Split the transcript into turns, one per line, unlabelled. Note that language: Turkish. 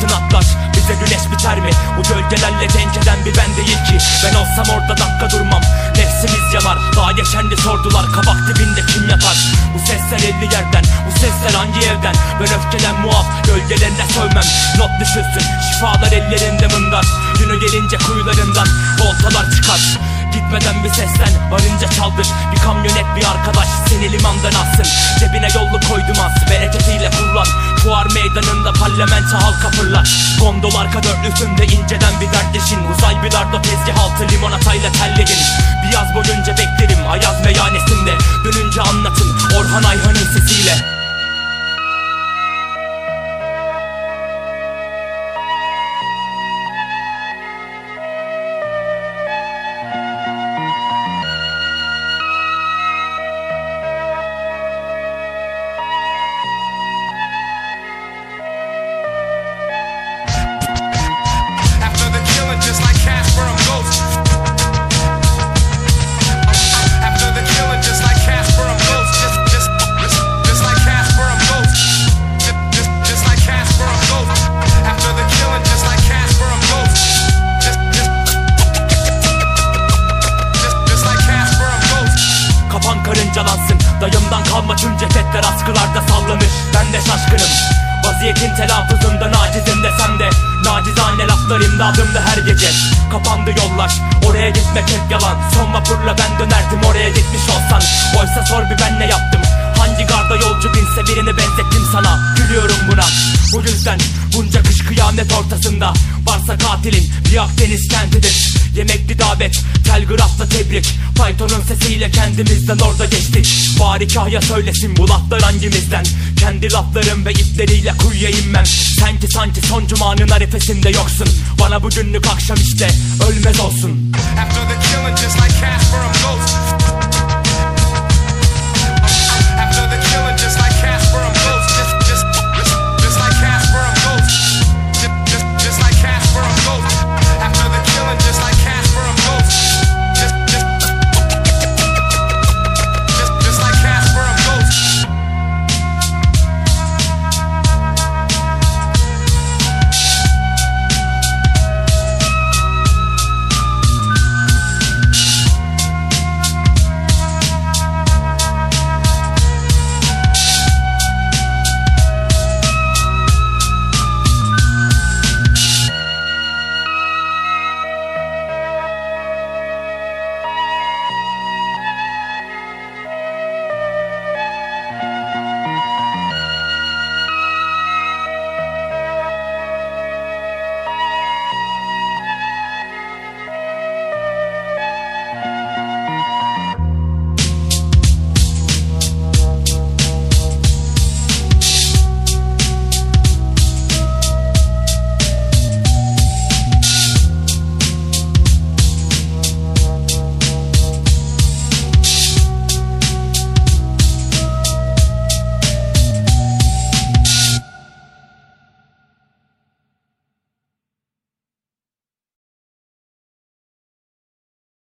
Çıkartın atlar Bize güneş biter mi? Bu gölgelerle denk eden bir ben değil ki. Ben olsam orada dakika durmam. Nefsimiz yanar Daha geçendi sordular. Kabak dibinde kim yatar? Bu sesler elli yerden Bu sesler hangi evden? Ben öfkeden muaf Gölgelerine sövmem. Not düşülsün Şifalar ellerinde mındar. Günü gelince kuyularından Voltalar çıkar. Gitmeden bir seslen varınca çaldır. Bir kamyonet bir arkadaş seni limandan alsın Cebine yollu koydum az kullan Fuar meydanında parlamento halka fırlar. Gondol arka dörtlüsünde inceden bir dertleşin. Uzay bir dardo tezgah altı limonatayla telleyin Bir yaz boyunca beklerim ayaz meyhanesinde Dönünce anlatın Orhan Ayhan'ın sesiyle Vaziyetin telaffuzunda nacizim desem de Nacizane laflar imdadımda her gece. Kapandı yollar Oraya gitmek hep yalan. Son vapurla ben dönerdim oraya gitmiş olsan. Oysa sor bir ben ne yaptım? Hangi garda yolcu binse birini benzettim sana. Gülüyorum buna. Bu yüzden bunca kış kıyamet ortasında Varsa katilin bir Akdeniz kentidir. Yemekli davet Telgrafla tebrik. Faytonun sesiyle kendimizden orada geçtik. Bari kahya söylesin bu laflar hangimizden Kendi laflarım ve ipleriyle kuyuya inmem Sen ki sanki son cumanın arifesinde yoksun. Bana bugünlük akşam işte ölmez olsun.
After the